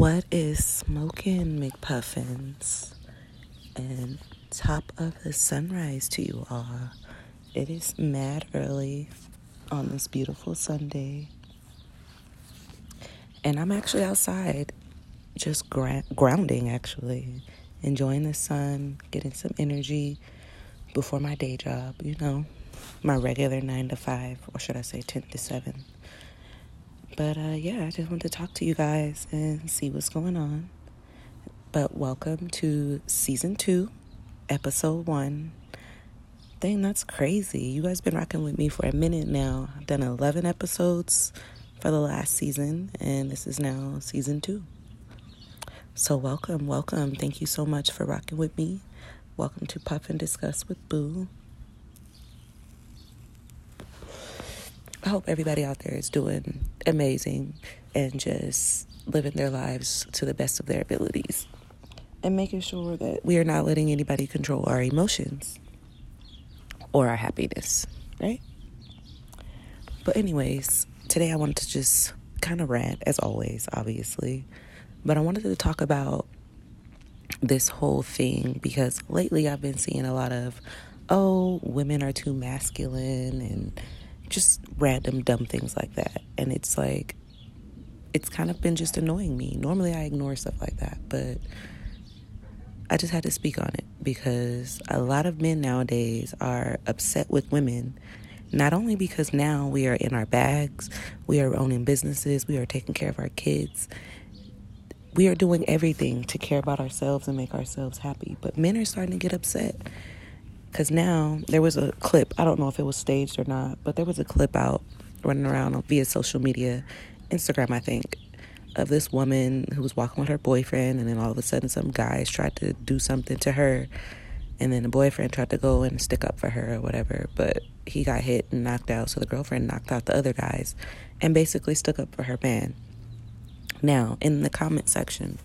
What is smoking McPuffins and top of the sunrise to you all? It is mad early on this beautiful Sunday, and I'm actually outside, just gra- grounding, actually, enjoying the sun, getting some energy before my day job, you know, my regular nine to five, or should I say 10 to 7. But uh, yeah, I just wanted to talk to you guys and see what's going on. But welcome to season two, episode one. Dang, that's crazy. You guys been rocking with me for a minute now. I've done 11 episodes for the last season, and this is now season two. So, welcome, welcome. Thank you so much for rocking with me. Welcome to Puff and Discuss with Boo. I hope everybody out there is doing amazing and just living their lives to the best of their abilities and making sure that we are not letting anybody control our emotions or our happiness, right? But, anyways, today I wanted to just kind of rant, as always, obviously, but I wanted to talk about this whole thing because lately I've been seeing a lot of, oh, women are too masculine and just random dumb things like that. And it's like, it's kind of been just annoying me. Normally I ignore stuff like that, but I just had to speak on it because a lot of men nowadays are upset with women. Not only because now we are in our bags, we are owning businesses, we are taking care of our kids, we are doing everything to care about ourselves and make ourselves happy. But men are starting to get upset because now there was a clip, I don't know if it was staged or not, but there was a clip out running around via social media, Instagram, I think, of this woman who was walking with her boyfriend, and then all of a sudden, some guys tried to do something to her, and then the boyfriend tried to go and stick up for her or whatever, but he got hit and knocked out, so the girlfriend knocked out the other guys and basically stuck up for her man. Now, in the comment section,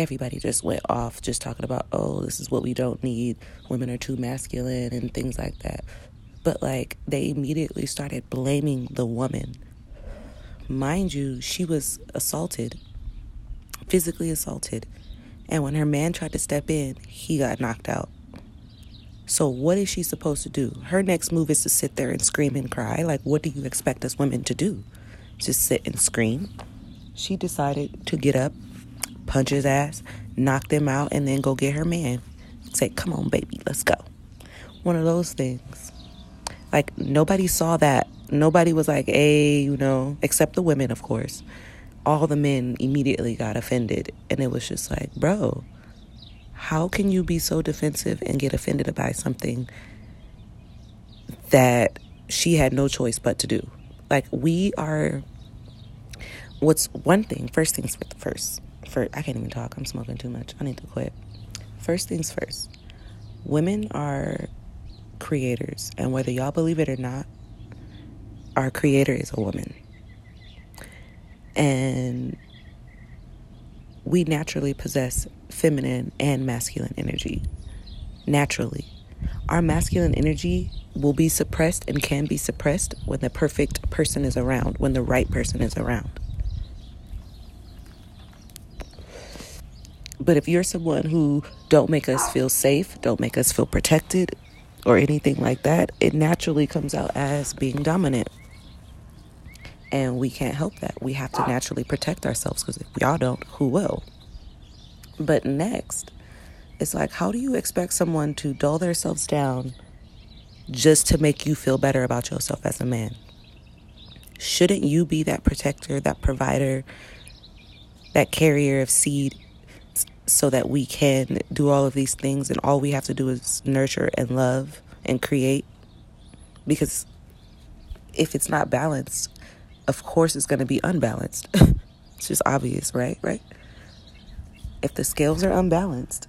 everybody just went off just talking about, oh, this is what we don't need. Women are too masculine and things like that. But like they immediately started blaming the woman. Mind you, she was assaulted, physically assaulted. And when her man tried to step in, he got knocked out. So, what is she supposed to do? Her next move is to sit there and scream and cry. Like, what do you expect us women to do? Just sit and scream? She decided to get up, punch his ass, knock them out, and then go get her man. Say, come on, baby, let's go. One of those things. Like, nobody saw that. Nobody was like, hey, you know, except the women, of course. All the men immediately got offended. And it was just like, bro, how can you be so defensive and get offended by something that she had no choice but to do? Like, we are. What's one thing? First things first for I can't even talk. I'm smoking too much. I need to quit. First things first. Women are creators, and whether y'all believe it or not, our creator is a woman. And we naturally possess feminine and masculine energy. Naturally. Our masculine energy will be suppressed and can be suppressed when the perfect person is around, when the right person is around. But if you're someone who don't make us feel safe, don't make us feel protected, or anything like that, it naturally comes out as being dominant. And we can't help that. We have to naturally protect ourselves because if we all don't, who will? But next, it's like, how do you expect someone to dull themselves down just to make you feel better about yourself as a man? Shouldn't you be that protector, that provider, that carrier of seed so that we can do all of these things and all we have to do is nurture and love and create. Because if it's not balanced of course it's going to be unbalanced. It's just obvious right? Right? If the scales are unbalanced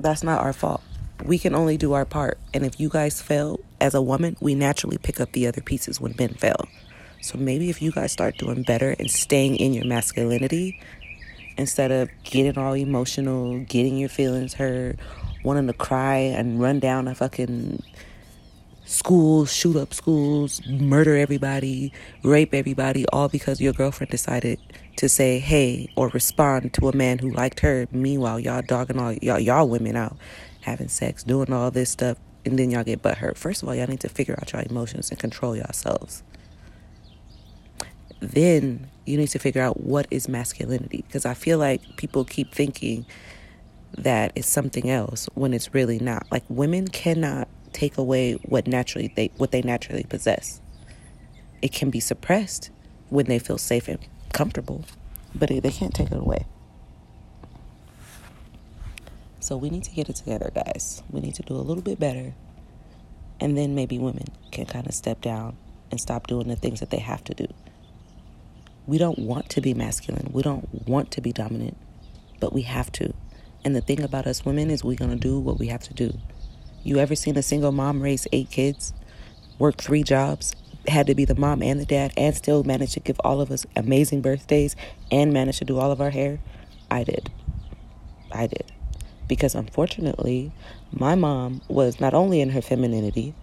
that's not our fault. We can only do our part. And if you guys fail as a woman we naturally pick up the other pieces when men fail. So maybe if you guys start doing better and staying in your masculinity instead of getting all emotional, getting your feelings hurt, wanting to cry and run down a fucking school, shoot up schools, murder everybody, rape everybody, all because your girlfriend decided to say hey or respond to a man who liked her. Meanwhile, y'all dogging all y'all y'all women out, having sex, doing all this stuff, and then y'all get butt hurt. First of all, y'all need to figure out your emotions and control yourselves. Then you need to figure out what is masculinity because I feel like people keep thinking that it's something else when it's really not. Like women cannot take away what naturally they what they naturally possess. It can be suppressed when they feel safe and comfortable, but they can't take it away. So we need to get it together, guys. We need to do a little bit better. And then maybe women can kind of step down and stop doing the things that they have to do. We don't want to be masculine. We don't want to be dominant, but we have to. And the thing about us women is we're going to do what we have to do. You ever seen a single mom raise eight kids, work three jobs, had to be the mom and the dad, and still manage to give all of us amazing birthdays and manage to do all of our hair? I did. I did. Because unfortunately, my mom was not only in her femininity,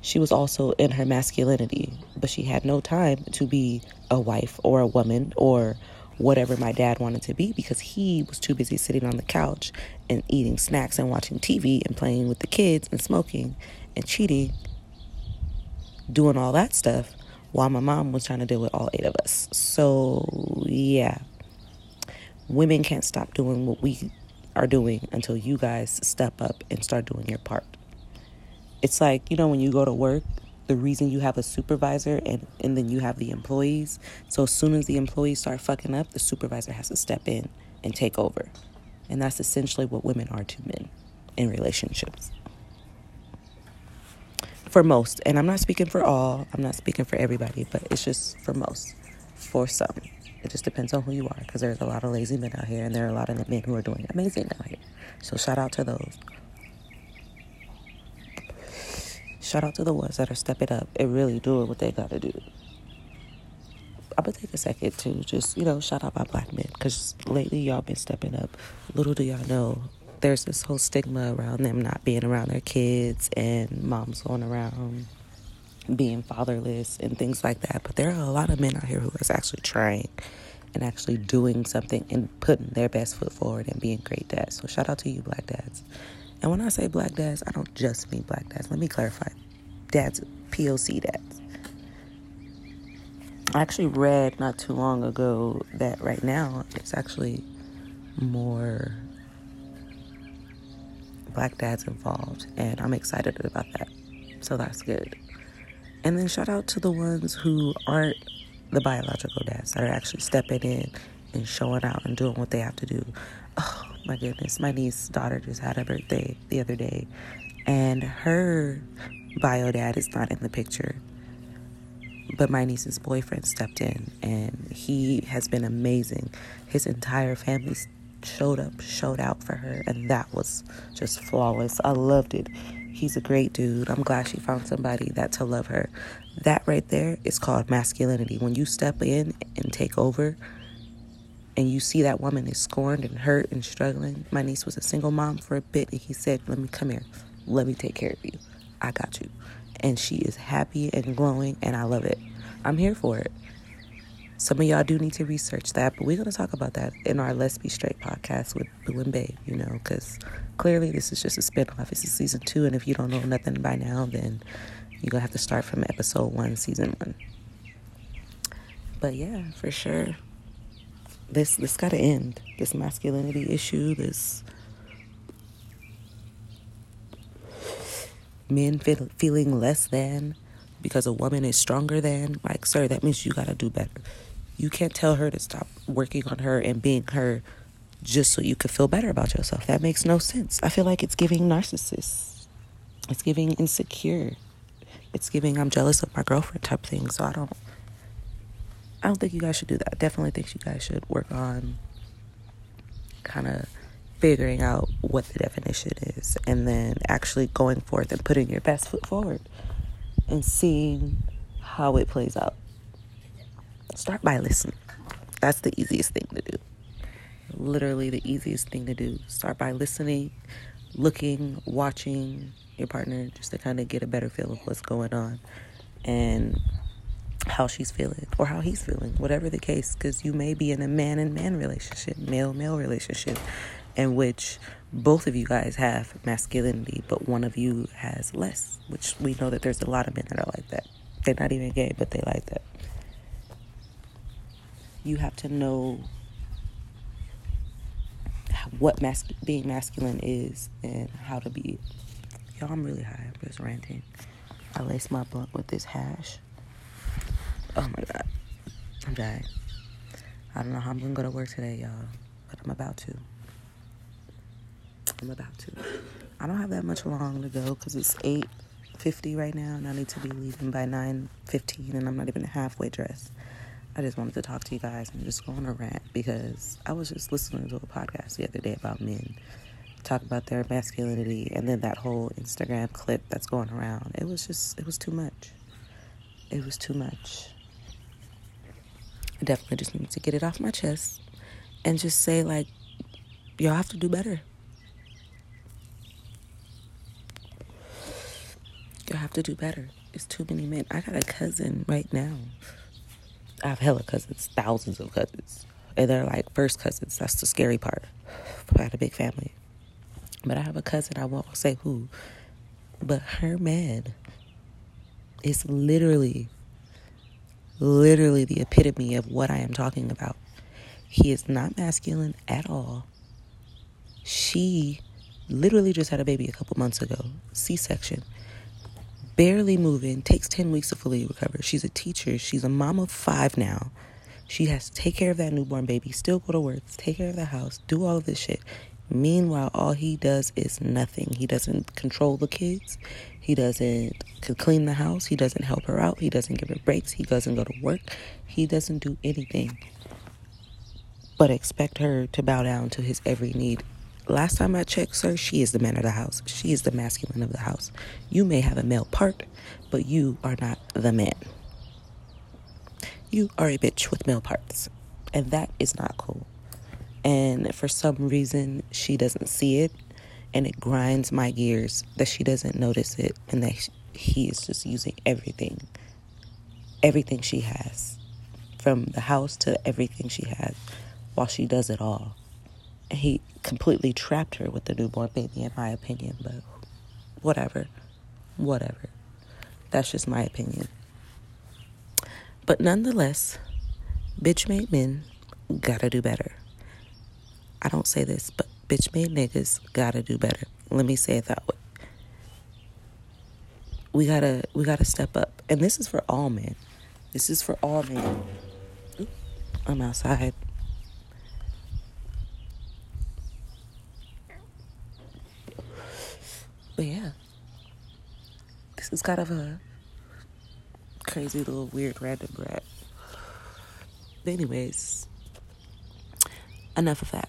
she was also in her masculinity, but she had no time to be a wife or a woman or whatever my dad wanted to be because he was too busy sitting on the couch and eating snacks and watching TV and playing with the kids and smoking and cheating, doing all that stuff while my mom was trying to deal with all eight of us. So, yeah. Women can't stop doing what we are doing until you guys step up and start doing your part. It's like, you know, when you go to work the reason you have a supervisor and, and then you have the employees. So as soon as the employees start fucking up, the supervisor has to step in and take over. And that's essentially what women are to men in relationships. For most, and I'm not speaking for all, I'm not speaking for everybody, but it's just for most. For some. It just depends on who you are because there's a lot of lazy men out here and there are a lot of men who are doing amazing out here. So shout out to those. Shout out to the ones that are stepping up and really doing what they gotta do. I'm gonna take a second to just, you know, shout out my black men because lately y'all been stepping up. Little do y'all know, there's this whole stigma around them not being around their kids and moms going around being fatherless and things like that. But there are a lot of men out here who are actually trying and actually doing something and putting their best foot forward and being great dads. So shout out to you, black dads. And when I say black dads, I don't just mean black dads. Let me clarify. Dads, POC dads. I actually read not too long ago that right now it's actually more black dads involved, and I'm excited about that. So that's good. And then shout out to the ones who aren't the biological dads that are actually stepping in and showing out and doing what they have to do. Oh, my goodness, my niece's daughter just had a birthday the other day, and her bio dad is not in the picture. But my niece's boyfriend stepped in, and he has been amazing. His entire family showed up, showed out for her, and that was just flawless. I loved it. He's a great dude. I'm glad she found somebody that to love her. That right there is called masculinity. When you step in and take over and you see that woman is scorned and hurt and struggling. My niece was a single mom for a bit, and he said, Let me come here. Let me take care of you. I got you. And she is happy and glowing, and I love it. I'm here for it. Some of y'all do need to research that, but we're going to talk about that in our Let's Be Straight podcast with Boo and Babe, you know, because clearly this is just a spinoff. This is season two, and if you don't know nothing by now, then you're going to have to start from episode one, season one. But yeah, for sure this this got to end. This masculinity issue, this men feel, feeling less than because a woman is stronger than. Like, sir, that means you got to do better. You can't tell her to stop working on her and being her just so you could feel better about yourself. That makes no sense. I feel like it's giving narcissists. It's giving insecure. It's giving I'm jealous of my girlfriend type thing. So I don't I don't think you guys should do that. I definitely think you guys should work on kind of figuring out what the definition is and then actually going forth and putting your best foot forward and seeing how it plays out. Start by listening. That's the easiest thing to do. Literally, the easiest thing to do. Start by listening, looking, watching, your partner just to kind of get a better feel of what's going on and how she's feeling or how he's feeling, whatever the case, because you may be in a man and man relationship, male male relationship, in which both of you guys have masculinity, but one of you has less, which we know that there's a lot of men that are like that. They're not even gay, but they like that. You have to know what mas- being masculine is and how to be. Y'all, I'm really high. I'm just ranting. I laced my blunt with this hash. Oh my god. I'm dying. I don't know how I'm gonna go to work today, y'all, but I'm about to. I'm about to. I don't have that much long to go because it's 8.50 right now and I need to be leaving by 9.15 and I'm not even halfway dressed. I just wanted to talk to you guys and just go on a rant because I was just listening to a podcast the other day about men talk about their masculinity and then that whole Instagram clip that's going around. It was just it was too much. It was too much. I definitely just need to get it off my chest and just say like y'all have to do better. Y'all have to do better. It's too many men. I got a cousin right now I have hella cousins, thousands of cousins. And they're like first cousins. That's the scary part. I had a big family. But I have a cousin, I won't say who, but her man is literally, literally the epitome of what I am talking about. He is not masculine at all. She literally just had a baby a couple months ago, C section barely moving, takes 10 weeks to fully recover. She's a teacher. She's a mom of five now. She has to take care of that newborn baby, still go to work, take care of the house, do all of this shit. Meanwhile, all he does is nothing. He doesn't control the kids. He doesn't clean the house. He doesn't help her out. He doesn't give her breaks. He doesn't go to work. He doesn't do anything but expect her to bow down to his every need Last time I checked, sir, she is the man of the house. She is the masculine of the house. You may have a male part, but you are not the man. You are a bitch with male parts, and that is not cool. And for some reason, she doesn't see it, and it grinds my gears that she doesn't notice it, and that he is just using everything, everything she has, from the house to everything she has, while she does it all And he completely trapped her with the newborn baby, in my opinion. But whatever, whatever. That's just my opinion. But nonetheless, bitch made men gotta do better. I don't say this, but bitch made niggas gotta do better. Let me say it that way. We gotta we gotta step up, and this is for all men. This is for all men. I'm outside But yeah, this is kind of a crazy little weird random rat. But anyways, enough of that.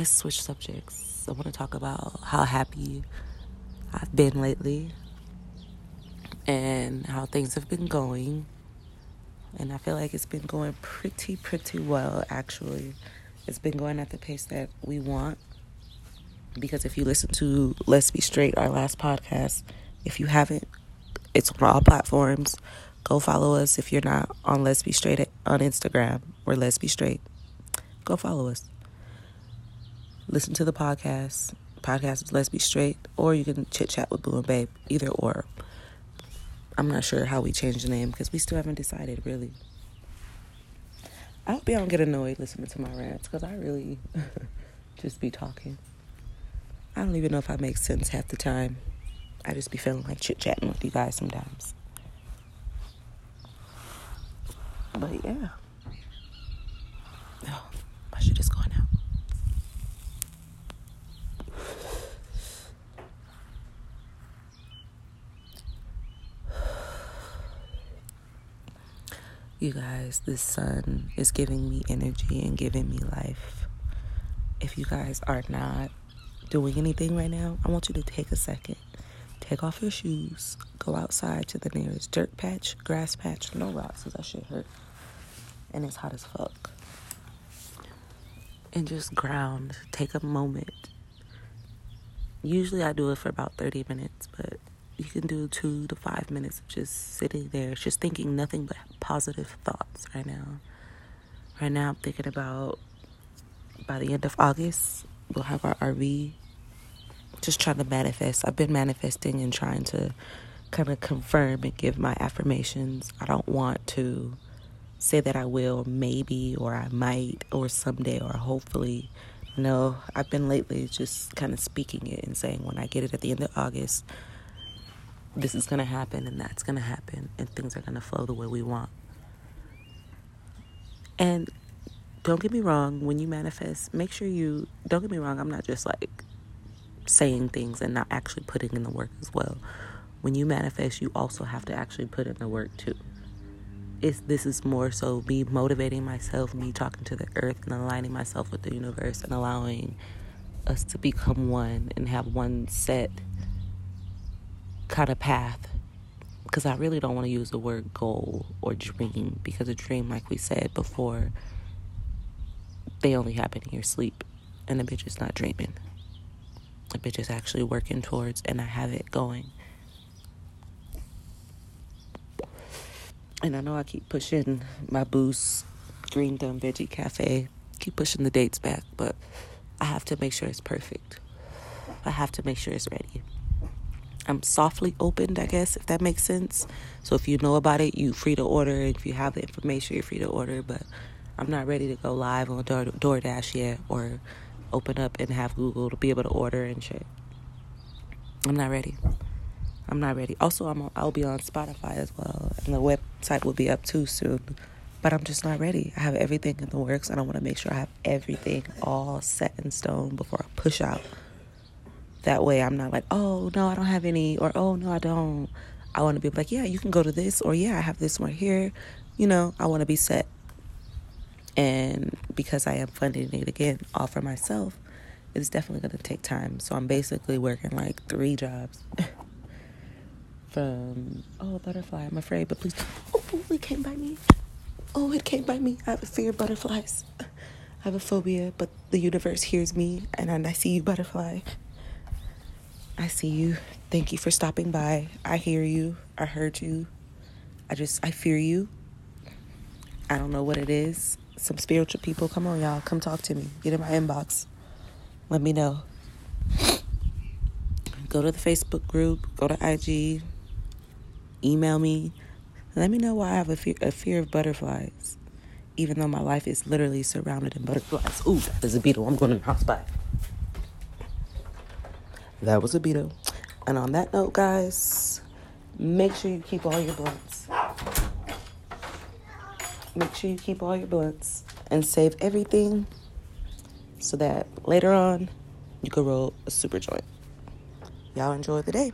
Let's switch subjects. I want to talk about how happy I've been lately and how things have been going. And I feel like it's been going pretty, pretty well, actually. It's been going at the pace that we want because if you listen to Let's Be Straight, our last podcast, if you haven't, it's on all platforms. Go follow us if you're not on Let's Be Straight on Instagram or Let's Be Straight. Go follow us. Listen to the podcast. Podcast is Let's Be Straight, or you can chit chat with Boo and Babe, either or. I'm not sure how we changed the name because we still haven't decided really. I hope y'all don't get annoyed listening to my rants because I really just be talking. I don't even know if I make sense half the time. I just be feeling like chit chatting with you guys sometimes. But yeah. Oh, my shit is going out. You guys, this sun is giving me energy and giving me life. If you guys are not doing anything right now, I want you to take a second. Take off your shoes. Go outside to the nearest dirt patch, grass patch, no rocks, because that shit hurt. And it's hot as fuck. And just ground. Take a moment Usually I do it for about 30 minutes, but you can do two to five minutes of just sitting there, just thinking nothing but positive thoughts right now. Right now, I'm thinking about by the end of August, we'll have our RV. Just trying to manifest. I've been manifesting and trying to kind of confirm and give my affirmations. I don't want to say that I will, maybe, or I might, or someday, or hopefully. No, I've been lately just kind of speaking it and saying when I get it at the end of August, this is going to happen and that's going to happen and things are going to flow the way we want. And don't get me wrong, when you manifest, make sure you, don't get me wrong, I'm not just like saying things and not actually putting in the work as well. When you manifest, you also have to actually put in the work too. It's, this is more so me motivating myself, me talking to the earth and aligning myself with the universe and allowing us to become one and have one set kind of path because I really don't want to use the word goal or dream because a dream, like we said before, they only happen in your sleep, and the bitch is not dreaming. The bitch is actually working towards, and I have it going. And I know I keep pushing my boost, Green Thumb Veggie Cafe, keep pushing the dates back, but I have to make sure it's perfect. I have to make sure it's ready. I'm softly opened, I guess, if that makes sense. So if you know about it, you're free to order. If you have the information, you're free to order. But I'm not ready to go live on Door- DoorDash yet or open up and have Google to be able to order and shit. I'm not ready. I'm not ready. Also, I'm on, I'll be on Spotify as well, and the website will be up too soon. But I'm just not ready. I have everything in the works, and I want to make sure I have everything all set in stone before I push out. That way I'm not like, oh, no, I don't have any, or oh, no, I don't. I want to be like, yeah, you can go to this, or yeah, I have this one here. You know, I want to be set. And because I am funding it again, all for myself, it's definitely going to take time. So I'm basically working like three jobs. From, oh, butterfly, I'm afraid, but please. Oh, it came by me. Oh, it came by me. I have a fear of butterflies. I have a phobia, but the universe hears me, and I see you, butterfly. I see you. Thank you for stopping by. I hear you. I heard you. I just, I fear you. I don't know what it is. Some spiritual people, come on, y'all. Come talk to me. Get in my inbox. Let me know. Go to the Facebook group, go to IG, email me. Let me know why I have a fear, a fear of butterflies, even though my life is literally surrounded in butterflies. Ooh, there's a beetle. I'm going to the house. Bye. That was a beetle. And on that note, guys, make sure you keep all your blunts. Make sure you keep all your blunts and save everything so that later on you can roll a super joint. Y'all enjoy the day.